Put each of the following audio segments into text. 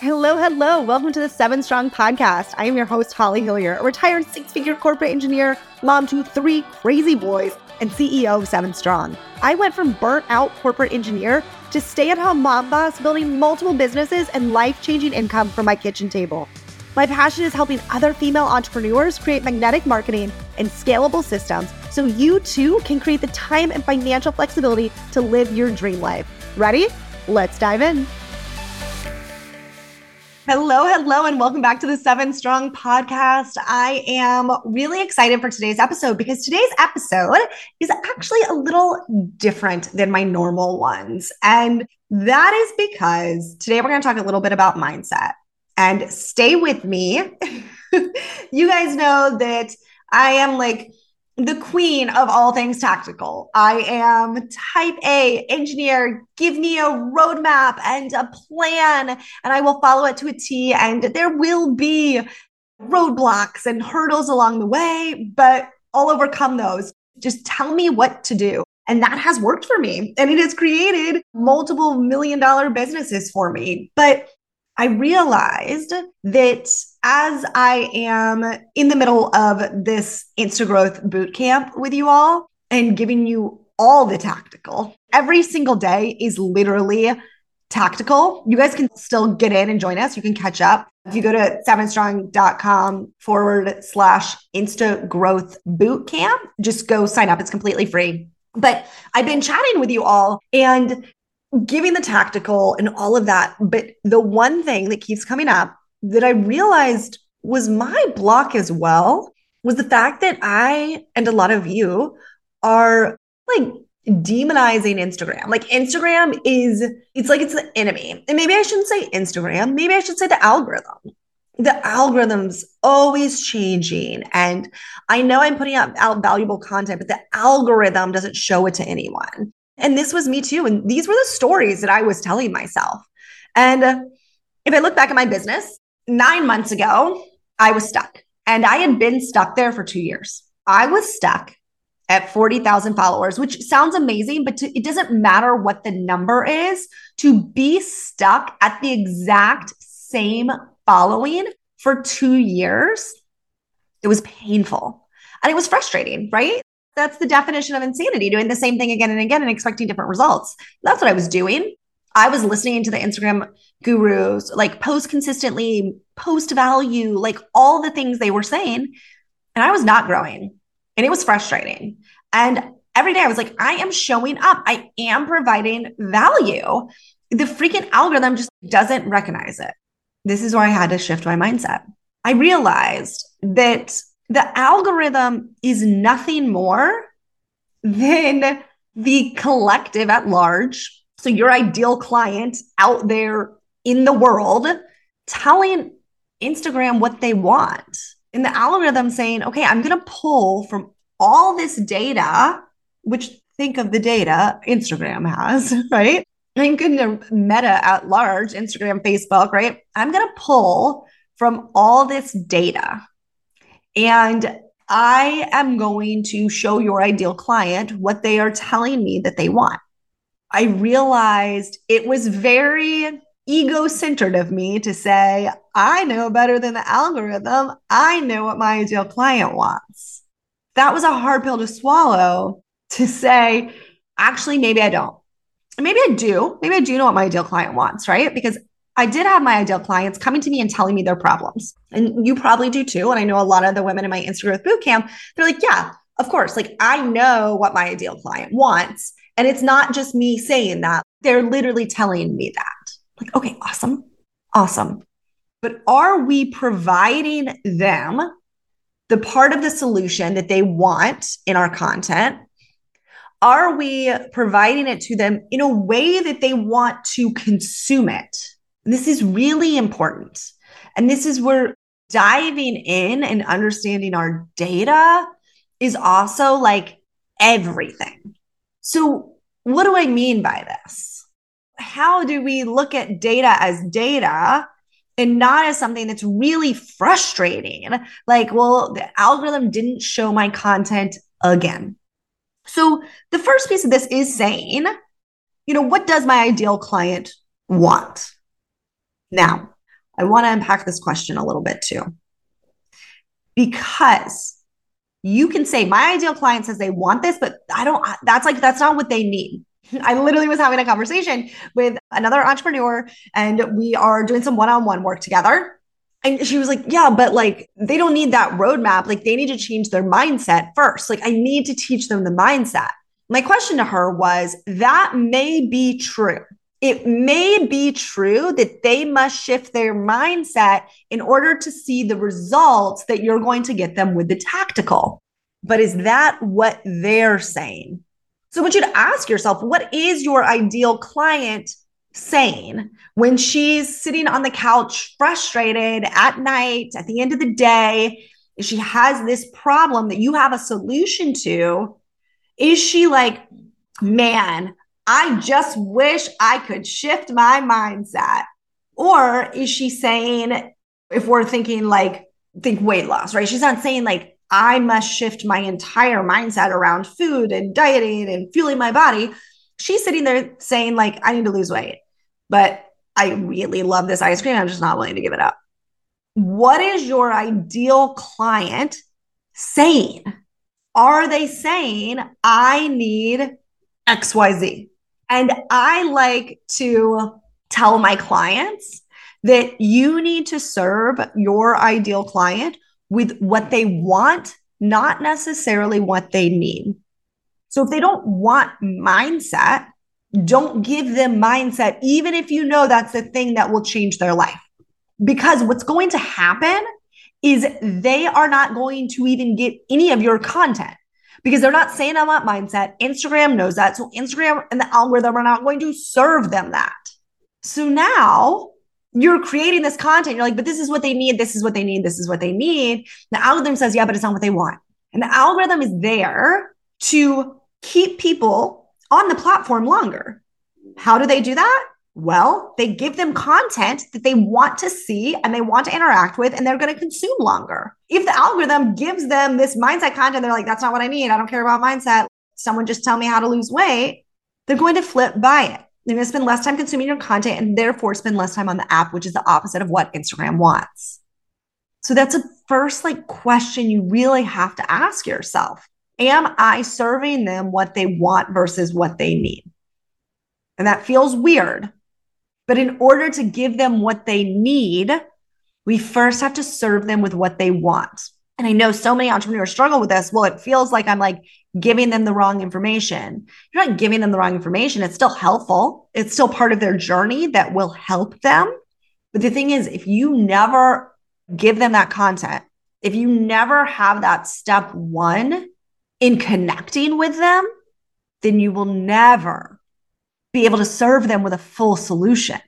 Hello, hello. Welcome to the Seven Strong podcast. I am your host, Holly Hillier, a retired six figure corporate engineer, mom to three crazy boys, and CEO of Seven Strong. I went from burnt out corporate engineer to stay at home mom boss, building multiple businesses and life changing income from my kitchen table. My passion is helping other female entrepreneurs create magnetic marketing and scalable systems so you too can create the time and financial flexibility to live your dream life. Ready? Let's dive in. Hello, hello, and welcome back to the Seven Strong podcast. I am really excited for today's episode because today's episode is actually a little different than my normal ones. And that is because today we're going to talk a little bit about mindset. And stay with me. you guys know that I am like the queen of all things tactical. I am type A engineer. Give me a roadmap and a plan, and I will follow it to a T. And there will be roadblocks and hurdles along the way, but I'll overcome those. Just tell me what to do. And that has worked for me. And it has created multiple million dollar businesses for me. But I realized that as I am in the middle of this Instagrowth boot camp with you all and giving you all the tactical, every single day is literally tactical. You guys can still get in and join us. You can catch up. If you go to sevenstrong.com forward slash Insta growth boot camp, just go sign up. It's completely free. But I've been chatting with you all and giving the tactical and all of that. But the one thing that keeps coming up that I realized was my block as well was the fact that I and a lot of you are like demonizing Instagram. Like Instagram is, it's like it's the enemy. And maybe I shouldn't say Instagram. Maybe I should say the algorithm. The algorithm's always changing. And I know I'm putting out, out valuable content, but the algorithm doesn't show it to anyone. And this was me too. And these were the stories that I was telling myself. And uh, if I look back at my business, nine months ago, I was stuck and I had been stuck there for two years. I was stuck at 40,000 followers, which sounds amazing, but to, it doesn't matter what the number is to be stuck at the exact same following for two years. It was painful and it was frustrating, right? That's the definition of insanity, doing the same thing again and again and expecting different results. That's what I was doing. I was listening to the Instagram gurus, like post consistently, post value, like all the things they were saying. And I was not growing. And it was frustrating. And every day I was like, I am showing up, I am providing value. The freaking algorithm just doesn't recognize it. This is where I had to shift my mindset. I realized that the algorithm is nothing more than the collective at large. So, your ideal client out there in the world telling Instagram what they want. And the algorithm saying, okay, I'm going to pull from all this data, which think of the data Instagram has, right? Going to meta at large, Instagram, Facebook, right? I'm going to pull from all this data and I am going to show your ideal client what they are telling me that they want. I realized it was very ego centered of me to say, I know better than the algorithm. I know what my ideal client wants. That was a hard pill to swallow to say, actually, maybe I don't. Maybe I do. Maybe I do know what my ideal client wants, right? Because I did have my ideal clients coming to me and telling me their problems. And you probably do too. And I know a lot of the women in my Instagram boot camp, they're like, yeah, of course. Like I know what my ideal client wants. And it's not just me saying that. They're literally telling me that. Like, okay, awesome. Awesome. But are we providing them the part of the solution that they want in our content? Are we providing it to them in a way that they want to consume it? This is really important. And this is where diving in and understanding our data is also like everything. So, what do I mean by this? How do we look at data as data and not as something that's really frustrating? Like, well, the algorithm didn't show my content again. So, the first piece of this is saying, you know, what does my ideal client want? Now, I want to unpack this question a little bit too. Because you can say, my ideal client says they want this, but I don't, that's like, that's not what they need. I literally was having a conversation with another entrepreneur and we are doing some one on one work together. And she was like, Yeah, but like they don't need that roadmap. Like they need to change their mindset first. Like I need to teach them the mindset. My question to her was that may be true. It may be true that they must shift their mindset in order to see the results that you're going to get them with the tactical. But is that what they're saying? So I want you to ask yourself what is your ideal client saying when she's sitting on the couch frustrated at night at the end of the day? She has this problem that you have a solution to. Is she like, man, I just wish I could shift my mindset? Or is she saying, if we're thinking like, think weight loss, right? She's not saying like, I must shift my entire mindset around food and dieting and fueling my body. She's sitting there saying, like, I need to lose weight, but I really love this ice cream. I'm just not willing to give it up. What is your ideal client saying? Are they saying, I need XYZ? And I like to tell my clients that you need to serve your ideal client with what they want, not necessarily what they need. So if they don't want mindset, don't give them mindset, even if you know that's the thing that will change their life. Because what's going to happen is they are not going to even get any of your content because they're not saying I want mindset. Instagram knows that. So Instagram and the algorithm are not going to serve them that. So now you're creating this content. You're like, but this is what they need. This is what they need. This is what they need. The algorithm says, yeah, but it's not what they want. And the algorithm is there to keep people on the platform longer. How do they do that? Well, they give them content that they want to see and they want to interact with, and they're going to consume longer. If the algorithm gives them this mindset content, they're like, that's not what I need. I don't care about mindset. Someone just tell me how to lose weight. They're going to flip by it. They're going to spend less time consuming your content and therefore spend less time on the app, which is the opposite of what Instagram wants. So that's a first like question you really have to ask yourself. Am I serving them what they want versus what they need? And that feels weird. But in order to give them what they need, we first have to serve them with what they want. And I know so many entrepreneurs struggle with this. Well, it feels like I'm like giving them the wrong information. You're not giving them the wrong information. It's still helpful. It's still part of their journey that will help them. But the thing is, if you never give them that content, if you never have that step one in connecting with them, then you will never be able to serve them with a full solution.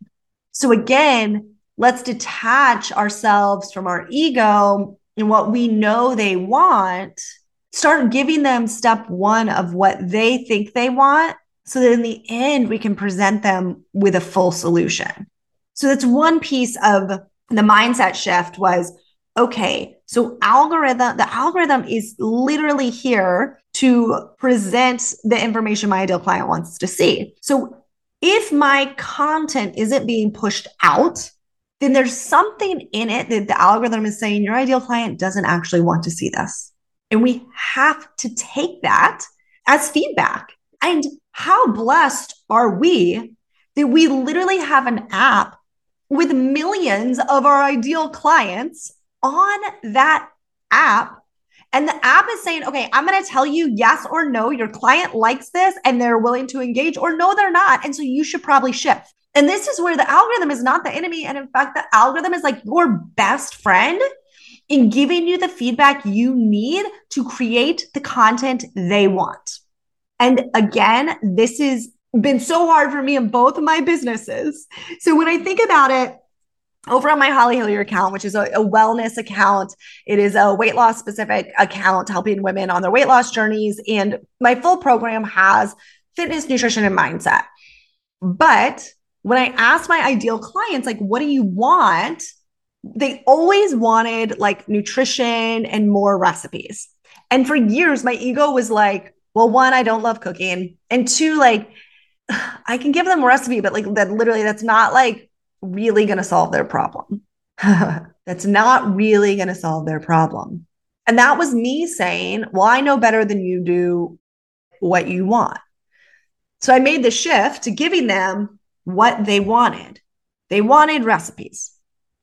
So again, let's detach ourselves from our ego and what we know they want, start giving them step one of what they think they want. So that in the end, we can present them with a full solution. So that's one piece of the mindset shift was okay, so algorithm, the algorithm is literally here to present the information my ideal client wants to see. So if my content isn't being pushed out, then there's something in it that the algorithm is saying your ideal client doesn't actually want to see this. And we have to take that as feedback. And how blessed are we that we literally have an app with millions of our ideal clients on that app. And the app is saying, okay, I'm going to tell you yes or no. Your client likes this and they're willing to engage, or no, they're not. And so you should probably shift. And this is where the algorithm is not the enemy. And in fact, the algorithm is like your best friend in giving you the feedback you need to create the content they want. And again, this has been so hard for me in both of my businesses. So when I think about it, over on my Holly Hillier account, which is a, a, wellness account. It is a weight loss specific account helping women on their weight loss journeys. And my full program has fitness, nutrition, and mindset. But when I asked my ideal clients, like, what do you want? They always wanted like nutrition and more recipes. And for years, my ego was like, well, one, I don't love cooking. And two, like, I can give them a recipe, but like that literally, that's not like really going to solve their problem. that's not really going to solve their problem. And that was me saying, Well, I know better than you do what you want. So I made the shift to giving them what they wanted. They wanted recipes.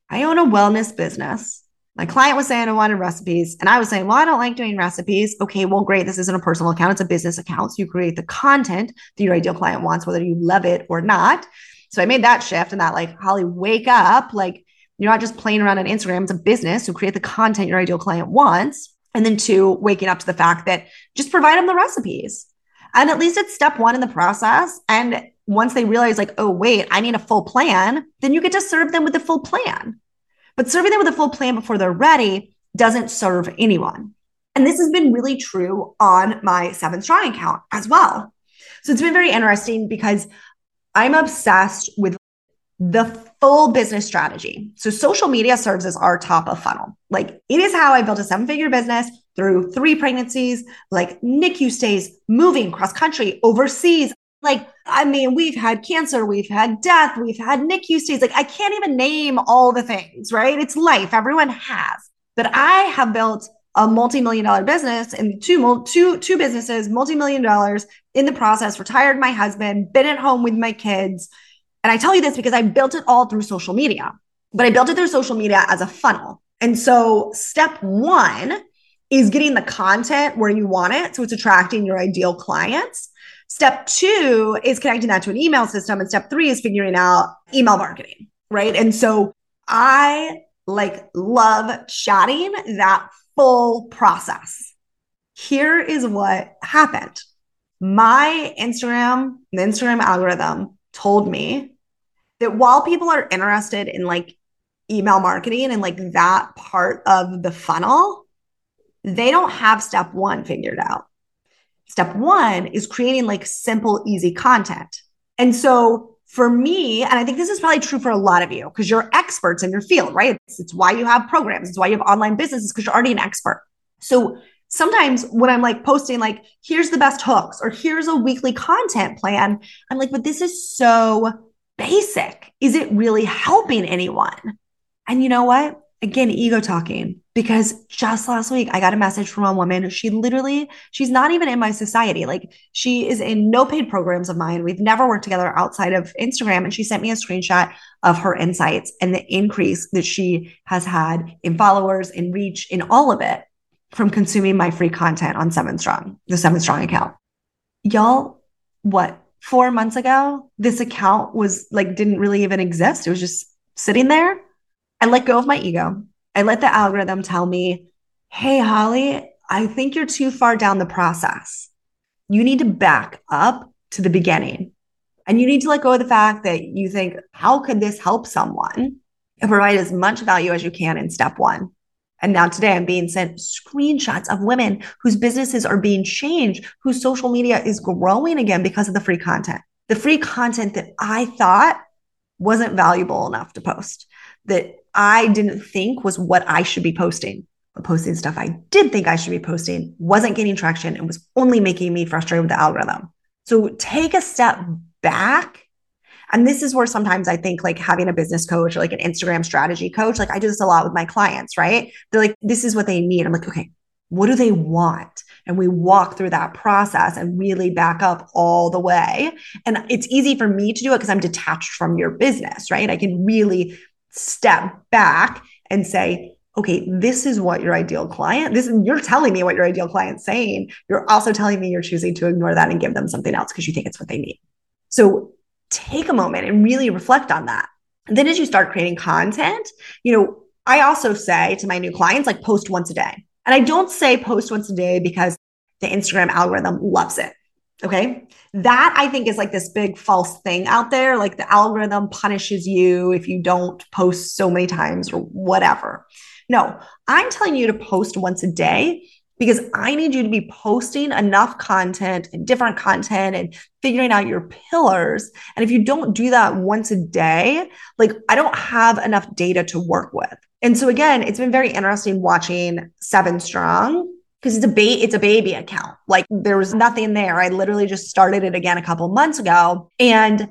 I own a wellness business. My client was saying I wanted recipes, and I was saying, Well, I don't like doing recipes. Okay, well, great. This isn't a personal account, it's a business account. So you create the content that your ideal client wants, whether you love it or not. So I made that shift and that, like, Holly, wake up. Like, you're not just playing around on Instagram, it's a business. So create the content your ideal client wants. And then two, waking up to the fact that just provide them the recipes. And at least it's step one in the process. And once they realize, like, oh, wait, I need a full plan, then you get to serve them with a full plan. But serving them with a full plan before they're ready doesn't serve anyone. And this has been really true on my Seven Strong account as well. So it's been very interesting because I'm obsessed with the full business strategy. So social media serves as our top of funnel. Like it is how I built a seven figure business through three pregnancies, like NICU stays, moving cross country, overseas. Like, I mean, we've had cancer, we've had death, we've had NICU stays. Like, I can't even name all the things, right? It's life. Everyone has. But I have built a multi-million dollar business and two, two, two businesses, multi-million dollars in the process, retired my husband, been at home with my kids. And I tell you this because I built it all through social media, but I built it through social media as a funnel. And so step one is getting the content where you want it. So it's attracting your ideal clients. Step two is connecting that to an email system. And step three is figuring out email marketing. Right. And so I like love chatting that full process. Here is what happened. My Instagram, the Instagram algorithm told me that while people are interested in like email marketing and like that part of the funnel, they don't have step one figured out. Step one is creating like simple, easy content. And so for me, and I think this is probably true for a lot of you because you're experts in your field, right? It's, it's why you have programs, it's why you have online businesses because you're already an expert. So sometimes when I'm like posting, like, here's the best hooks or here's a weekly content plan, I'm like, but this is so basic. Is it really helping anyone? And you know what? Again, ego talking because just last week I got a message from a woman. She literally, she's not even in my society. Like she is in no paid programs of mine. We've never worked together outside of Instagram. And she sent me a screenshot of her insights and the increase that she has had in followers, in reach, in all of it from consuming my free content on Seven Strong, the Seven Strong account. Y'all, what, four months ago, this account was like, didn't really even exist. It was just sitting there. I let go of my ego. I let the algorithm tell me, hey, Holly, I think you're too far down the process. You need to back up to the beginning. And you need to let go of the fact that you think, how could this help someone? And provide as much value as you can in step one. And now today I'm being sent screenshots of women whose businesses are being changed, whose social media is growing again because of the free content. The free content that I thought wasn't valuable enough to post, that I didn't think was what I should be posting. But posting stuff I did think I should be posting wasn't getting traction and was only making me frustrated with the algorithm. So take a step back. And this is where sometimes I think like having a business coach or like an Instagram strategy coach, like I do this a lot with my clients, right? They're like, this is what they need. I'm like, okay, what do they want? And we walk through that process and really back up all the way. And it's easy for me to do it because I'm detached from your business, right? I can really step back and say, okay, this is what your ideal client, this you're telling me what your ideal client's saying. You're also telling me you're choosing to ignore that and give them something else because you think it's what they need. So take a moment and really reflect on that. And then as you start creating content, you know, I also say to my new clients, like post once a day. And I don't say post once a day because the Instagram algorithm loves it. Okay. That I think is like this big false thing out there. Like the algorithm punishes you if you don't post so many times or whatever. No, I'm telling you to post once a day because I need you to be posting enough content and different content and figuring out your pillars. And if you don't do that once a day, like I don't have enough data to work with. And so again, it's been very interesting watching Seven Strong because it's a ba- it's a baby account. Like there was nothing there. I literally just started it again a couple months ago and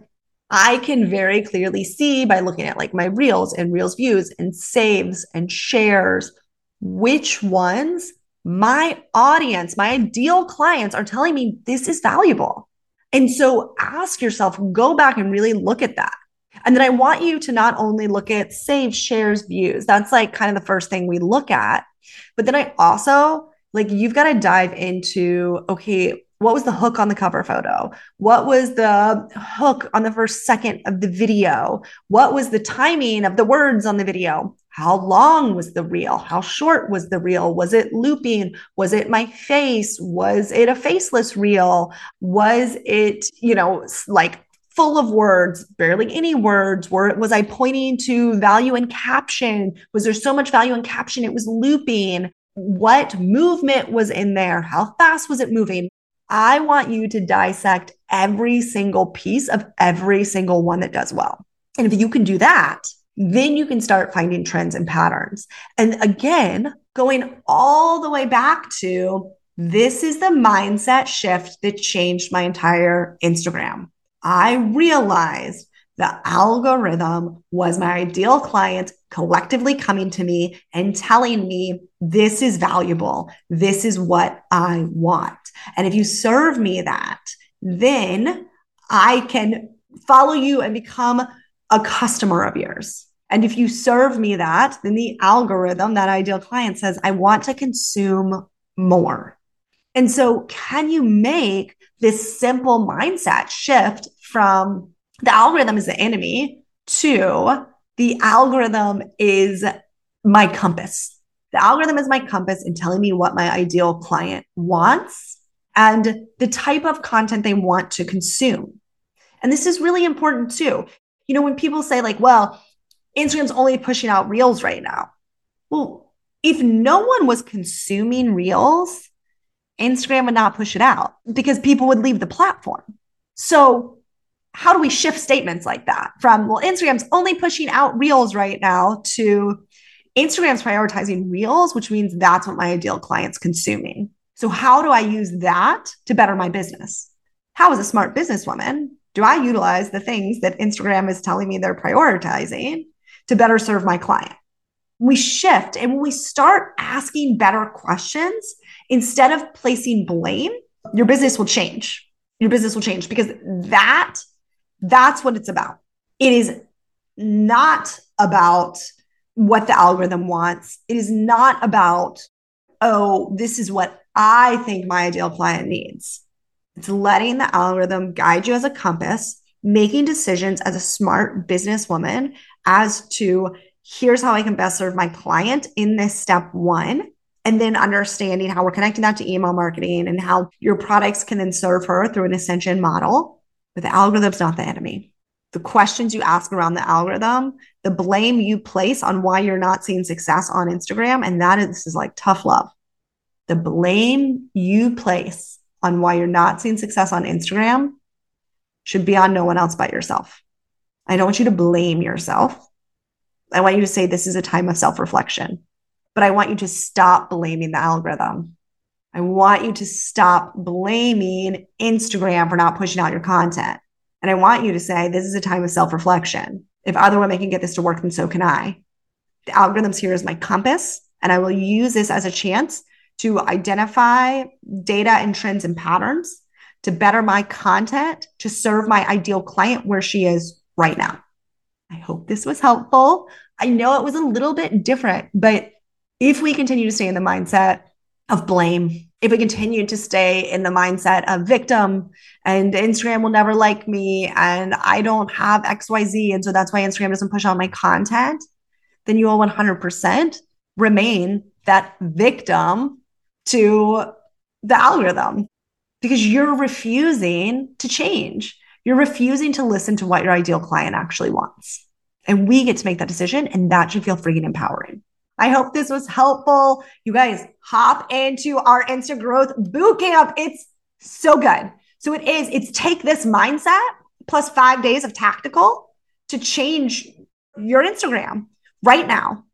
I can very clearly see by looking at like my reels and reels views and saves and shares which ones my audience, my ideal clients are telling me this is valuable. And so ask yourself, go back and really look at that. And then I want you to not only look at save, shares, views. That's like kind of the first thing we look at. But then I also like you've got to dive into okay, what was the hook on the cover photo? What was the hook on the first second of the video? What was the timing of the words on the video? How long was the reel? How short was the reel? Was it looping? Was it my face? Was it a faceless reel? Was it, you know, like full of words, barely any words? Were, was I pointing to value in caption? Was there so much value in caption? It was looping. What movement was in there? How fast was it moving? I want you to dissect every single piece of every single one that does well. And if you can do that, then you can start finding trends and patterns. And again, going all the way back to this is the mindset shift that changed my entire Instagram. I realized the algorithm was my ideal client collectively coming to me and telling me this is valuable. This is what I want. And if you serve me that, then I can follow you and become a customer of yours. And if you serve me that, then the algorithm, that ideal client says, I want to consume more. And so, can you make this simple mindset shift from the algorithm is the enemy to the algorithm is my compass. The algorithm is my compass in telling me what my ideal client wants and the type of content they want to consume. And this is really important too. You know, when people say, like, well, Instagram's only pushing out reels right now. Well, if no one was consuming reels, Instagram would not push it out because people would leave the platform. So how do we shift statements like that from, well, Instagram's only pushing out reels right now to Instagram's prioritizing reels, which means that's what my ideal client's consuming. So, how do I use that to better my business? How, as a smart businesswoman, do I utilize the things that Instagram is telling me they're prioritizing to better serve my client? We shift and when we start asking better questions instead of placing blame, your business will change. Your business will change because that that's what it's about. It is not about what the algorithm wants. It is not about, oh, this is what I think my ideal client needs. It's letting the algorithm guide you as a compass, making decisions as a smart businesswoman as to here's how I can best serve my client in this step one. And then understanding how we're connecting that to email marketing and how your products can then serve her through an ascension model but the algorithm's not the enemy. The questions you ask around the algorithm, the blame you place on why you're not seeing success on Instagram, and that is this is like tough love. The blame you place on why you're not seeing success on Instagram should be on no one else but yourself. I don't want you to blame yourself. I want you to say this is a time of self reflection, but I want you to stop blaming the algorithm. I want you to stop blaming Instagram for not pushing out your content. And I want you to say, this is a time of self reflection. If other women can get this to work, then so can I. The algorithms here is my compass, and I will use this as a chance to identify data and trends and patterns to better my content to serve my ideal client where she is right now. I hope this was helpful. I know it was a little bit different, but if we continue to stay in the mindset of blame, if we continue to stay in the mindset of victim and Instagram will never like me and I don't have XYZ. And so that's why Instagram doesn't push out my content, then you will 100% remain that victim to the algorithm because you're refusing to change. You're refusing to listen to what your ideal client actually wants. And we get to make that decision, and that should feel freaking empowering. I hope this was helpful. You guys hop into our Insta growth boot camp. It's so good. So it is, it's take this mindset plus five days of tactical to change your Instagram right now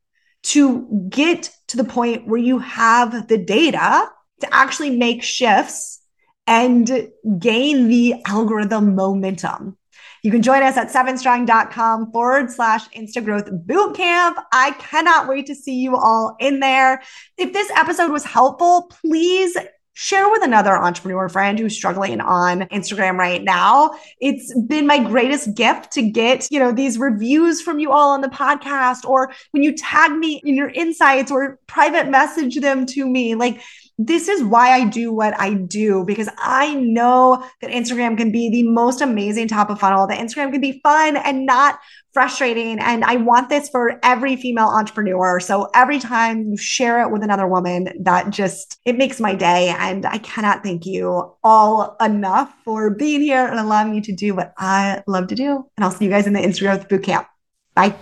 to get to the point where you have the data to actually make shifts and gain the algorithm momentum. You can join us at sevenstrong.com forward slash Instagrowth Bootcamp. I cannot wait to see you all in there. If this episode was helpful, please share with another entrepreneur friend who's struggling on Instagram right now. It's been my greatest gift to get, you know, these reviews from you all on the podcast or when you tag me in your insights or private message them to me. Like this is why I do what I do because I know that Instagram can be the most amazing top of funnel, that Instagram can be fun and not frustrating. And I want this for every female entrepreneur. So every time you share it with another woman, that just, it makes my day. And I cannot thank you all enough for being here and allowing me to do what I love to do. And I'll see you guys in the Instagram bootcamp. Bye.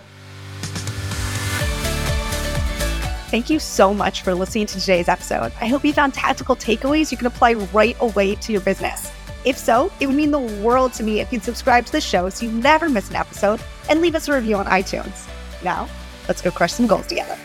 Thank you so much for listening to today's episode. I hope you found tactical takeaways you can apply right away to your business. If so, it would mean the world to me if you'd subscribe to the show so you never miss an episode and leave us a review on iTunes. Now, let's go crush some goals together.